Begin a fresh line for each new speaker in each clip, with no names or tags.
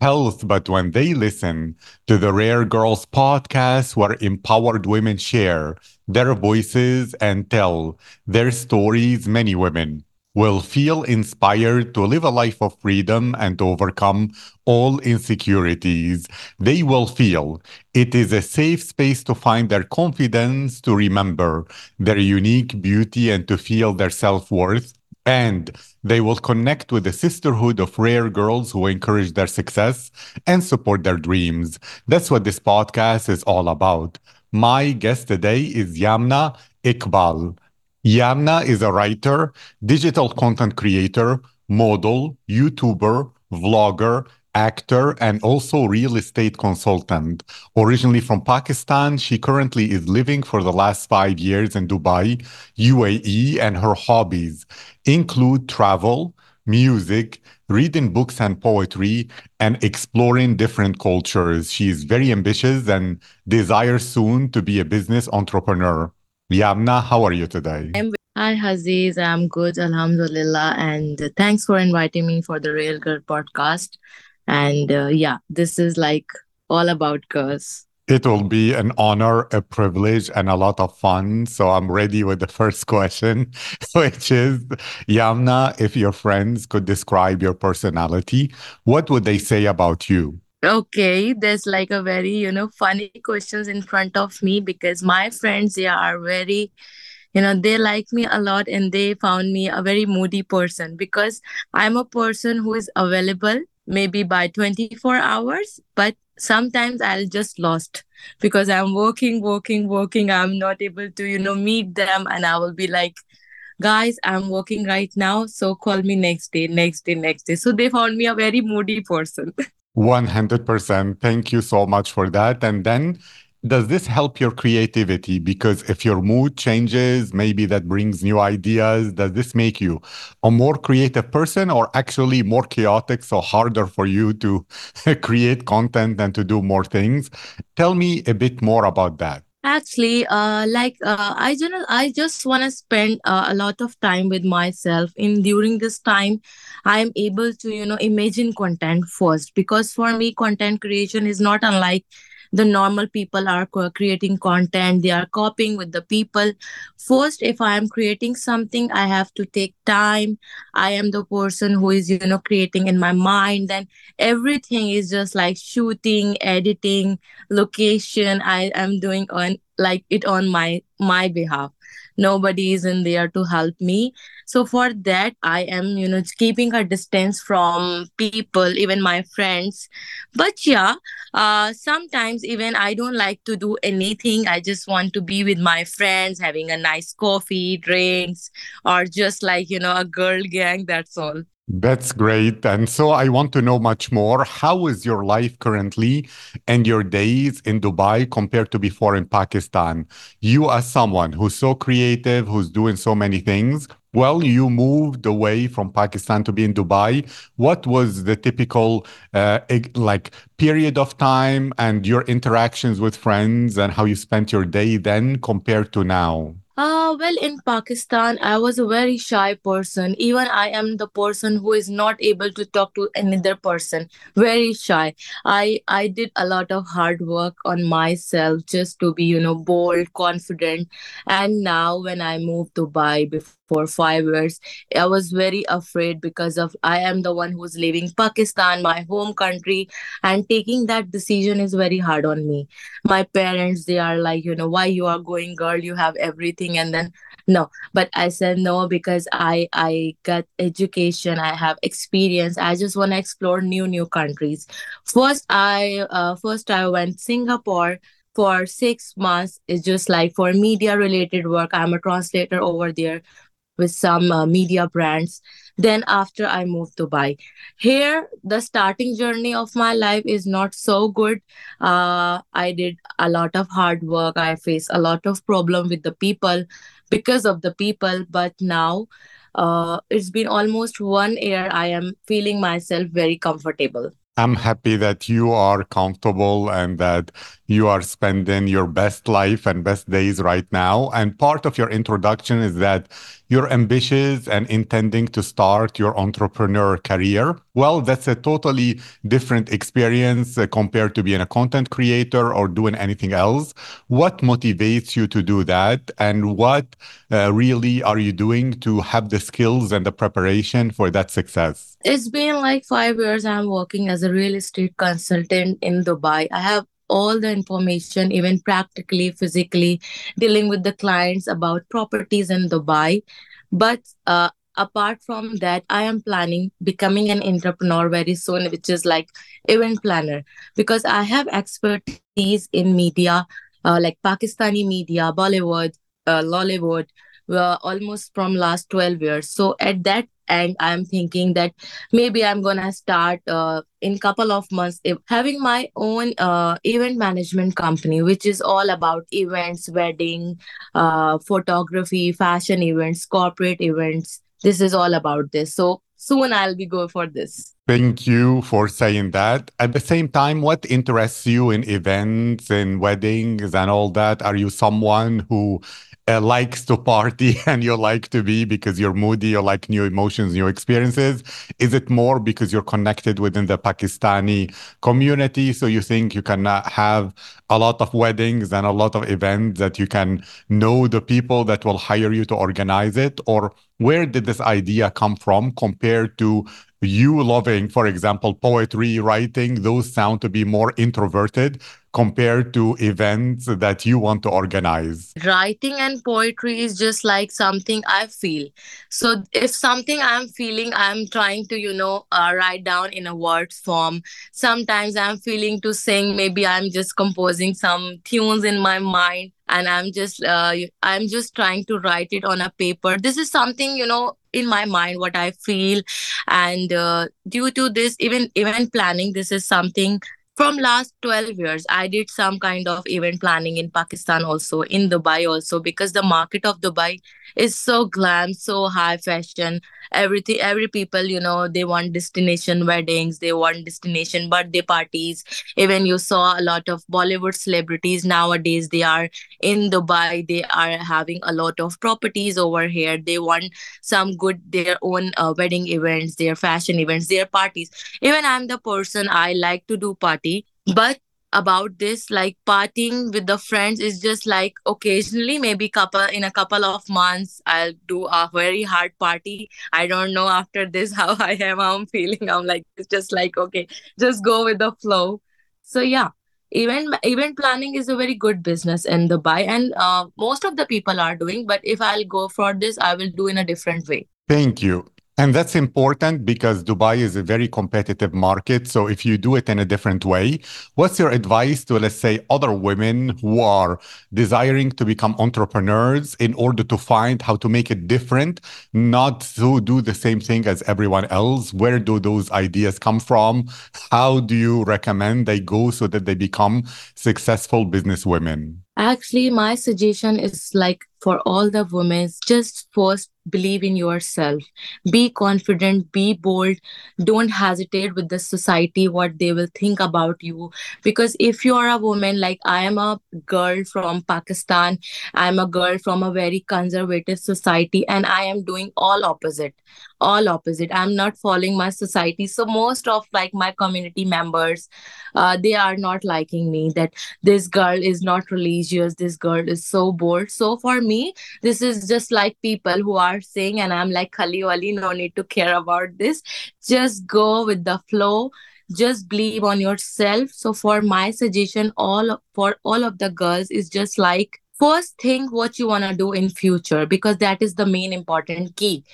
health, but when they listen to the Rare Girls podcast, where empowered women share their voices and tell their stories, many women will feel inspired to live a life of freedom and overcome all insecurities. They will feel it is a safe space to find their confidence, to remember their unique beauty, and to feel their self worth and they will connect with the sisterhood of rare girls who encourage their success and support their dreams. That's what this podcast is all about. My guest today is Yamna Iqbal. Yamna is a writer, digital content creator, model, YouTuber, vlogger, actor, and also real estate consultant. Originally from Pakistan, she currently is living for the last five years in Dubai, UAE, and her hobbies include travel, music, reading books and poetry, and exploring different cultures. She is very ambitious and desires soon to be a business entrepreneur. Yamna, how are you today?
I'm Hi, Aziz. I'm good, Alhamdulillah. And thanks for inviting me for the Real Girl podcast. And uh, yeah, this is like all about girls.
It will be an honor, a privilege, and a lot of fun. So I'm ready with the first question, which is Yamna, if your friends could describe your personality, what would they say about you?
Okay, there's like a very, you know, funny questions in front of me because my friends, they are very, you know, they like me a lot and they found me a very moody person because I'm a person who is available maybe by 24 hours but sometimes i'll just lost because i'm working working working. I'm not able to you know meet them. And i will be like guys i'm working right now so call me next day next day next day. So they found me a very moody person.
100% thank you so much for that. And then does this help your creativity? Because if your mood changes, maybe that brings new ideas. Does this make you a more creative person or actually more chaotic, so harder for you to create content and to do more things? Tell me a bit more about that.
Actually, uh, like uh, I just I just want to spend uh, a lot of time with myself. In during this time, I am able to you know imagine content first because for me, content creation is not unlike the normal people are creating content they are copying with the people. First if i am creating something i have to take time. I am the person who is you know creating in my mind then everything is just like shooting editing location. I am doing on like it on my my behalf nobody is in there to help me. So for that i am you know keeping a distance from people even my friends. But yeah uh sometimes even i don't like to do anything. I just want to be with my friends having a nice coffee drinks or just like you know a girl gang that's all
that's great. And so I want to know much more. How is your life currently and your days in Dubai compared to before in Pakistan? You, as someone who's so creative, who's doing so many things, well, you moved away from Pakistan to be in Dubai. What was the typical uh, like period of time and your interactions with friends and how you spent your day then compared to now?
Uh, well, in Pakistan, I was a very shy person. Even I am the person who is not able to talk to another person. Very shy. I I did a lot of hard work on myself just to be, you know, bold, confident. And now when I moved to Dubai before for five years. I was very afraid because of I am the one who's leaving Pakistan, my home country, and taking that decision is very hard on me. My parents, they are like, you know, why you are going, girl? You have everything, and then no. But I said no because I I got education, I have experience. I just want to explore new new countries. First, I uh, first I went Singapore for six months. It's just like for media related work. I'm a translator over there with some uh, media brands. Then after I moved to Dubai. Here, the starting journey of my life is not so good. Uh, I did a lot of hard work. I faced a lot of problem with the people because of the people. But now, uh, it's been almost one year. I am feeling myself very comfortable.
I'm happy that you are comfortable and that you are spending your best life and best days right now. And part of your introduction is that you're ambitious and intending to start your entrepreneur career. Well, that's a totally different experience uh, compared to being a content creator or doing anything else. What motivates you to do that? And what uh, really are you doing to have the skills and the preparation for that success?
It's been like five years I'm working as a real estate consultant in Dubai. I have all the information, even practically, physically, dealing with the clients about properties in Dubai. But uh, apart from that, I am planning becoming an entrepreneur very soon, which is like event planner, because I have expertise in media, uh, like Pakistani media, Bollywood, uh, Lollywood, uh, almost from last 12 years. So at that and i'm thinking that maybe i'm gonna start uh, in couple of months having my own uh, event management company which is all about events wedding uh, photography fashion events corporate events this is all about this so soon i'll be going for this
Thank you for saying that. At the same time, what interests you in events and weddings and all that? Are you someone who uh, likes to party and you like to be because you're moody, you like new emotions, new experiences? Is it more because you're connected within the Pakistani community? So you think you can uh, have a lot of weddings and a lot of events that you can know the people that will hire you to organize it? Or where did this idea come from compared to you loving, for example, poetry, writing, those sound to be more introverted compared to events that you want to organize?
Writing and poetry is just like something I feel. So if something I'm feeling, I'm trying to, you know, uh, write down in a word form. Sometimes I'm feeling to sing. Maybe I'm just composing some tunes in my mind and i'm just uh, i'm just trying to write it on a paper. This is something you know in my mind what i feel. And uh, due to this even event planning this is something from last 12 years i did some kind of event planning in pakistan also in dubai also because the market of dubai is so glam so high fashion. Everything every people you know they want destination weddings they want destination birthday parties. Even you saw a lot of bollywood celebrities nowadays they are in dubai they are having a lot of properties over here. They want some good their own uh, wedding events their fashion events their parties. Even i'm the person i like to do party but about this like partying with the friends is just like occasionally maybe couple in a couple of months i'll do a very hard party. I don't know after this how i am how i'm feeling. I'm like it's just like okay just go with the flow. So yeah event event planning is a very good business in dubai and uh, most of the people are doing but if i'll go for this i will do in a different way.
Thank you and that's important because Dubai is a very competitive market. So if you do it in a different way, what's your advice to, let's say, other women who are desiring to become entrepreneurs in order to find how to make it different, not to do the same thing as everyone else? Where do those ideas come from? How do you recommend they go so that they become successful business women?
Actually, my suggestion is like for all the women, just first believe in yourself. Be confident be bold. Don't hesitate with the society what they will think about you. Because if you are a woman like i am a girl from pakistan i'm a girl from a very conservative society and i am doing all opposite all opposite. I'm not following my society. So most of like my community members uh, they are not liking me that this girl is not religious this girl is so bold. So for this is just like people who are saying and i'm like khali wali no need to care about this. Just go with the flow. Just believe on yourself. So for my suggestion all for all of the girls is just like first think what you want to do in future because that is the main important key.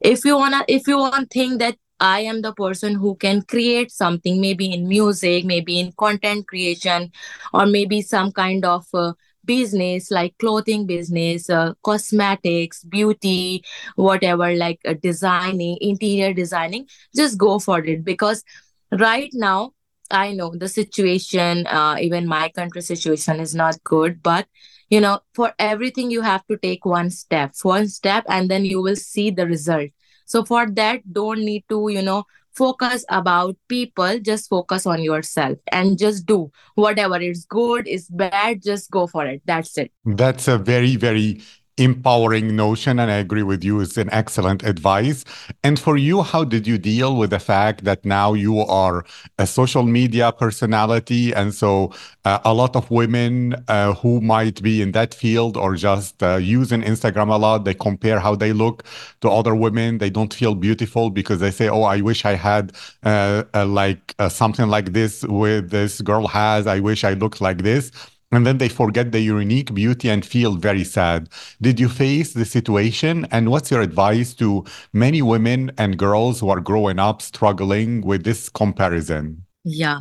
If you wanna if you want to think that i am the person who can create something maybe in music maybe in content creation or maybe some kind of uh, business like clothing business uh, cosmetics beauty whatever like uh, designing interior designing just go for it. Because right now i know the situation uh, even my country situation is not good but you know for everything you have to take one step one step and then you will see the result. So for that don't need to you know focus about people just focus on yourself and just do whatever is good is bad just go for it. That's it.
That's a very very empowering notion and i agree with you it's an excellent advice. And for you how did you deal with the fact that now you are a social media personality and so uh, a lot of women uh, who might be in that field or just uh, using instagram a lot they compare how they look to other women they don't feel beautiful because they say oh i wish i had uh, like uh, something like this with this girl has i wish i looked like this and then they forget their unique beauty and feel very sad. Did you face the situation? And what's your advice to many women and girls who are growing up struggling with this comparison?
Yeah,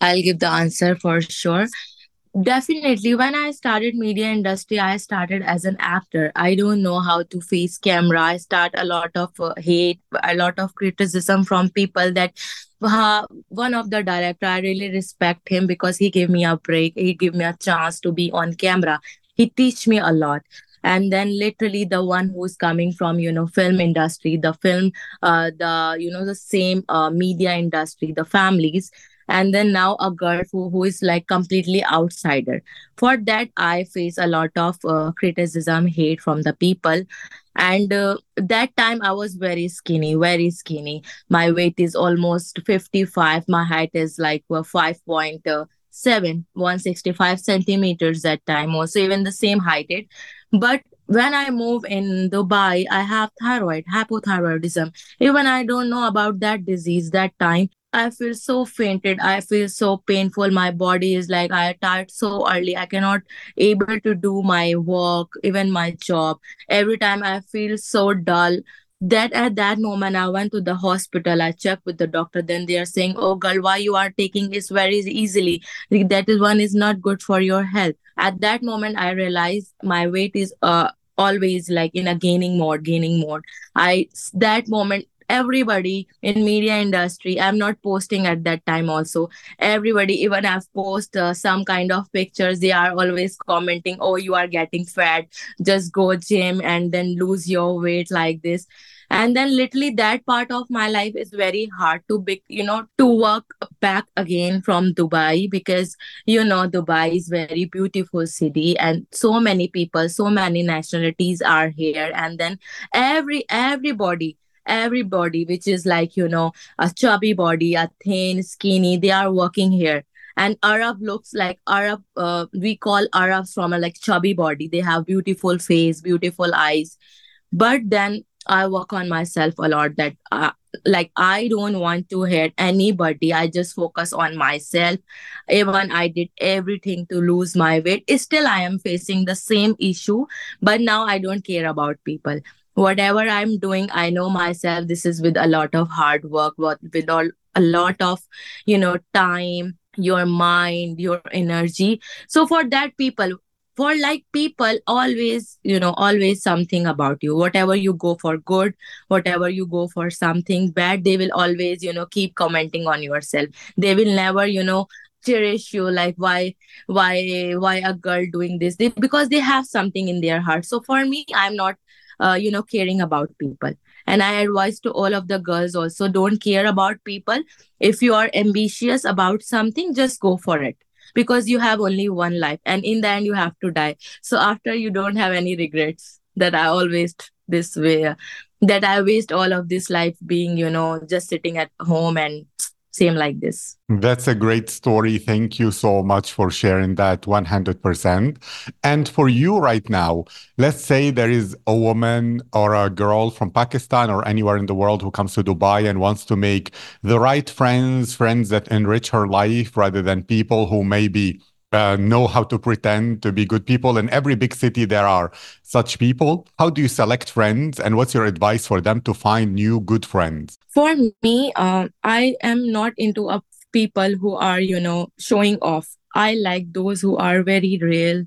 I'll give the answer for sure definitely. When i started media industry i started as an actor. I don't know how to face camera. I start a lot of uh, hate a lot of criticism from people that uh, one of the director i really respect him because he gave me a break. He gave me a chance to be on camera. He teach me a lot. And then literally the one who's coming from you know film industry the film uh, the you know the same uh, media industry the families and then now a girl who, who is like completely outsider. For that i face a lot of uh, criticism hate from the people. And uh, that time i was very skinny very skinny. My weight is almost 55 my height is like uh, 5.7 165 centimeters that time also even the same height but when I move in Dubai, I have thyroid, hypothyroidism. Even I don't know about that disease that time. I feel so fainted. I feel so painful. My body is like I tired so early. I cannot able to do my work, even my job. Every time I feel so dull. That at that moment I went to the hospital. I checked with the doctor. Then they are saying, "Oh, girl, why you are taking this very easily? That is one is not good for your health." At that moment, I realized my weight is uh always like in a gaining mode gaining mode i that moment everybody in media industry i'm not posting at that time also. Everybody even i've posted uh, some kind of pictures they are always commenting oh you are getting fat. Just go gym and then lose your weight like this. And then literally that part of my life is very hard to be you know to work back again from dubai because you know dubai is very beautiful city and so many people so many nationalities are here. And then every everybody everybody which is like you know a chubby body a thin skinny they are working here. And arab looks like arab uh, we call arabs from a like chubby body. They have beautiful face beautiful eyes. But then i work on myself a lot that uh, like i don't want to hurt anybody. I just focus on myself. Even i did everything to lose my weight. Still i am facing the same issue but now i don't care about people whatever i'm doing i know myself this is with a lot of hard work with all a lot of you know time your mind your energy. So for that people for like people always you know always something about you. Whatever you go for good whatever you go for something bad they will always you know keep commenting on yourself. They will never you know cherish you like why why why a girl doing this? They, because they have something in their heart. So for me i'm not uh, you know caring about people. And i advise to all of the girls also don't care about people. If you are ambitious about something just go for it. Because you have only one life and in the end you have to die. So after you don't have any regrets that i always this way that i waste all of this life being you know just sitting at home and same like this.
That's a great story. Thank you so much for sharing that 100%. And for you right now, let's say there is a woman or a girl from Pakistan or anywhere in the world who comes to Dubai and wants to make the right friends, friends that enrich her life rather than people who maybe uh, know how to pretend to be good people. In every big city, there are such people. How do you select friends, and what's your advice for them to find new good friends?
For me, uh, I am not into a people who are, you know, showing off. I like those who are very real,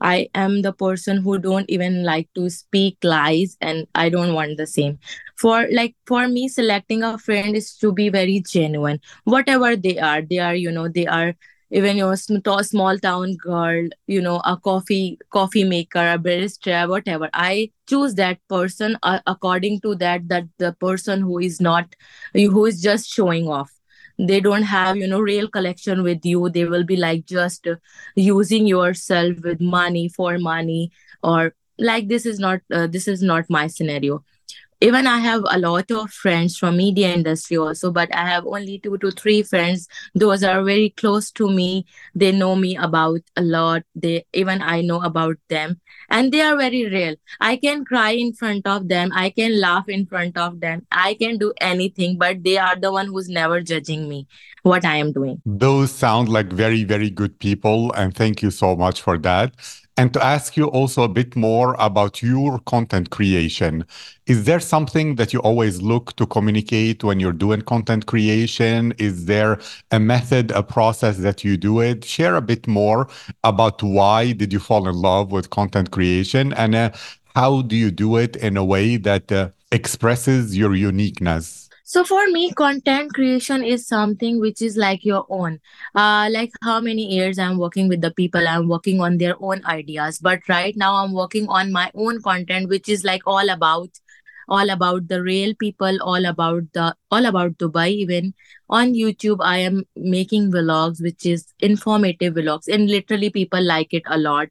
I am the person who don't even like to speak lies and I don't want the same. For like for me selecting a friend is to be very genuine. Whatever they are, they are, you know, they are even your small town girl you know a coffee coffee maker a barista whatever. I choose that person uh, according to that that the person who is not who is just showing off. They don't have you know real collection with you. They will be like just using yourself with money for money or like this is not uh, this is not my scenario even i have a lot of friends from media industry also but i have only two to three friends. Those are very close to me. They know me about a lot. They even i know about them. And they are very real. I can cry in front of them. I can laugh in front of them. I can do anything but they are the one who's never judging me what i am doing.
Those sound like very very good people and thank you so much for that and to ask you also a bit more about your content creation. Is there something that you always look to communicate when you're doing content creation? Is there a method, a process that you do it? Share a bit more about why did you fall in love with content creation and uh, how do you do it in a way that uh, expresses your uniqueness?
So for me content creation is something which is like your own. Uh like how many years i'm working with the people i'm working on their own ideas. But right now i'm working on my own content which is like all about all about the real people all about the all about dubai. Even on youtube i am making vlogs which is informative vlogs. And literally people like it a lot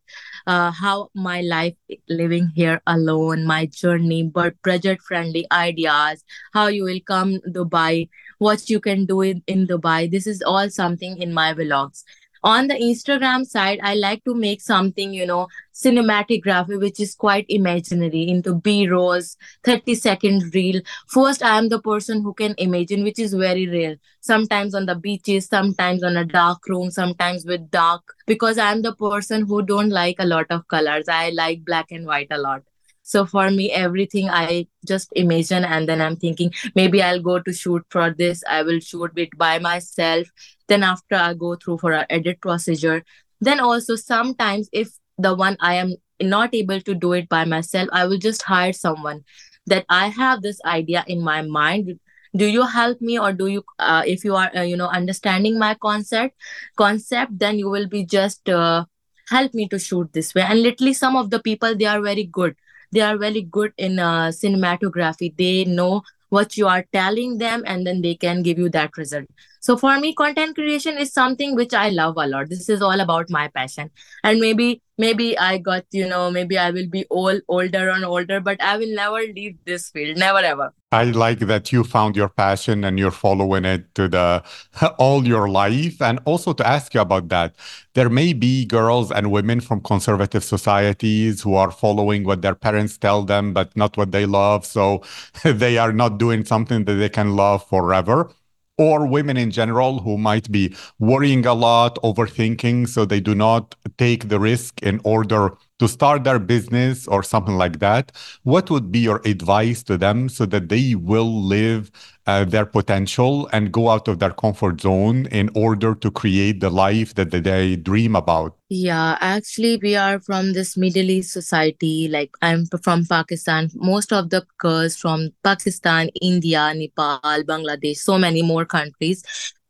uh, how my life living here alone my journey but budget friendly ideas how you will come dubai what you can do in, in dubai. This is all something in my vlogs on the instagram side i like to make something you know cinematography which is quite imaginary into b-rolls 30 second reel. First i am the person who can imagine which is very real sometimes on the beaches sometimes on a dark room sometimes with dark because i'm the person who don't like a lot of colors. I like black and white a lot so for me, everything I just imagine and then I'm thinking maybe I'll go to shoot for this. I will shoot it by myself. Then after I go through for an edit procedure. Then also sometimes if the one I am not able to do it by myself, I will just hire someone that I have this idea in my mind do you help me or do you uh, if you are uh, you know understanding my concept concept then you will be just uh, help me to shoot this way and literally some of the people they are very good they are very good in uh, cinematography. They know what you are telling them and then they can give you that result. So for me content creation is something which i love a lot. This is all about my passion. And maybe maybe i got you know maybe i will be old older and older but i will never leave this field. Never ever
i like that you found your passion and you're following it to the all your life. And also to ask you about that there may be girls and women from conservative societies who are following what their parents tell them but not what they love. So they are not doing something that they can love forever. Or women in general who might be worrying a lot, overthinking, so they do not take the risk in order to start their business or something like that, what would be your advice to them so that they will live uh, their potential and go out of their comfort zone in order to create the life that they dream about?
Yeah, actually, we are from this Middle East society. Like, I'm from Pakistan. Most of the girls from Pakistan, India, Nepal, Bangladesh, so many more countries.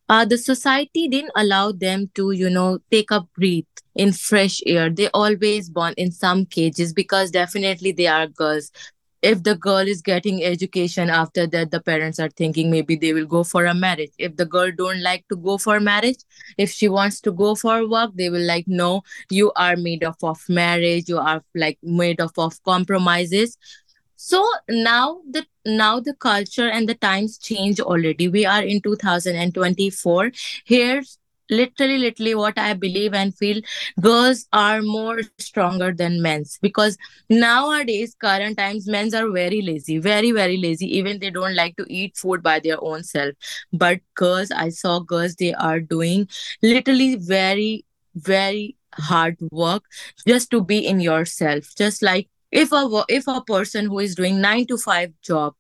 Uh, the society didn't allow them to, you know, take a breath in fresh air. They always born in some cages because definitely they are girls. If the girl is getting education after that, the parents are thinking maybe they will go for a marriage. If the girl don't like to go for marriage, if she wants to go for work, they will like, no, you are made up of marriage. You are like made up of compromises so now the now the culture and the times change already. We are in 2024 here's literally literally what i believe and feel girls are more stronger than men's because nowadays current times men's are very lazy very very lazy. Even they don't like to eat food by their own self. But girls i saw girls they are doing literally very very hard work just to be in yourself. Just like if a if a person who is doing 9 to 5 job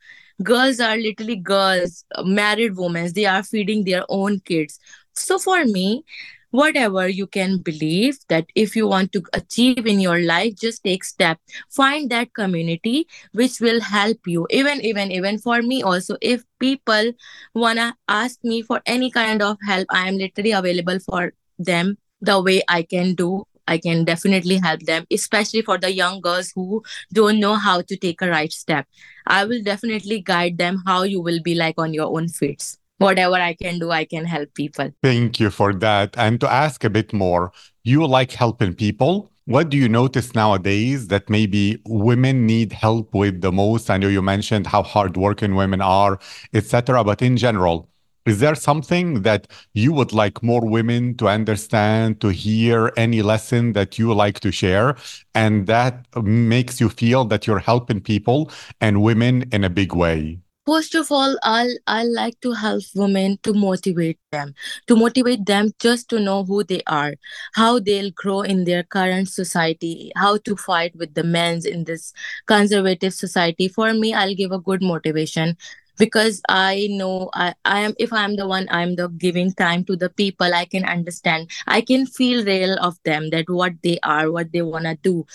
girls are literally girls uh, married women they are feeding their own kids. So for me whatever you can believe that if you want to achieve in your life just take step. Find that community which will help you. Even even even for me also if people wanna ask me for any kind of help i am literally available for them the way i can do I can definitely help them, especially for the young girls who don't know how to take a right step. I will definitely guide them how you will be like on your own feet whatever I can do, I can help people.
Thank you for that. And to ask a bit more, you like helping people. What do you notice nowadays that maybe women need help with the most? I know you mentioned how hardworking women are, etc. But in general, is there something that you would like more women to understand, to hear, any lesson that you like to share, and that makes you feel that you're helping people and women in a big way?
First of all, I'll I like to help women to motivate them, to motivate them just to know who they are, how they'll grow in their current society, how to fight with the men's in this conservative society. For me, I'll give a good motivation because I know I, I am if I'm the one I'm the giving time to the people, I can understand. I can feel real of them that what they are, what they wanna do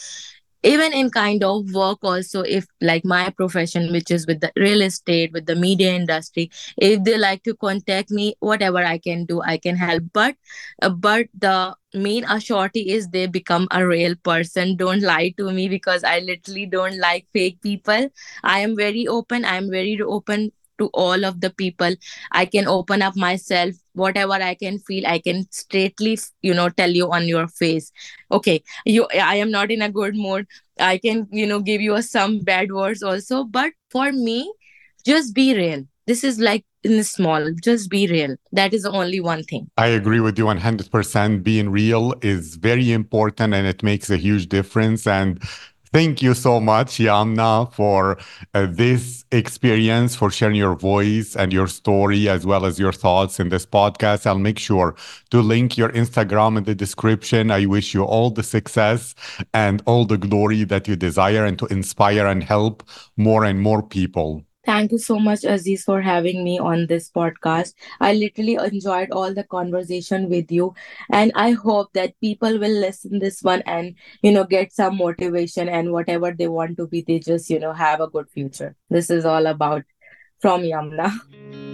even in kind of work also if like my profession which is with the real estate with the media industry if they like to contact me whatever i can do i can help. But uh, but the main assurity is they become a real person. Don't lie to me because i literally don't like fake people. I am very open. I am very open to all of the people. I can open up myself. Whatever i can feel i can straightly you know tell you on your face. Okay you i am not in a good mood. I can you know give you some bad words also but for me just be real. This is like in the small just be real. That is only one thing.
I agree with you 100% being real is very important and it makes a huge difference. And Thank you so much, Yamna, for uh, this experience, for sharing your voice and your story, as well as your thoughts in this podcast. I'll make sure to link your Instagram in the description. I wish you all the success and all the glory that you desire and to inspire and help more and more people.
Thank you so much, Aziz, for having me on this podcast. I literally enjoyed all the conversation with you, and I hope that people will listen this one and you know get some motivation and whatever they want to be, they just you know have a good future. This is all about from Yamna.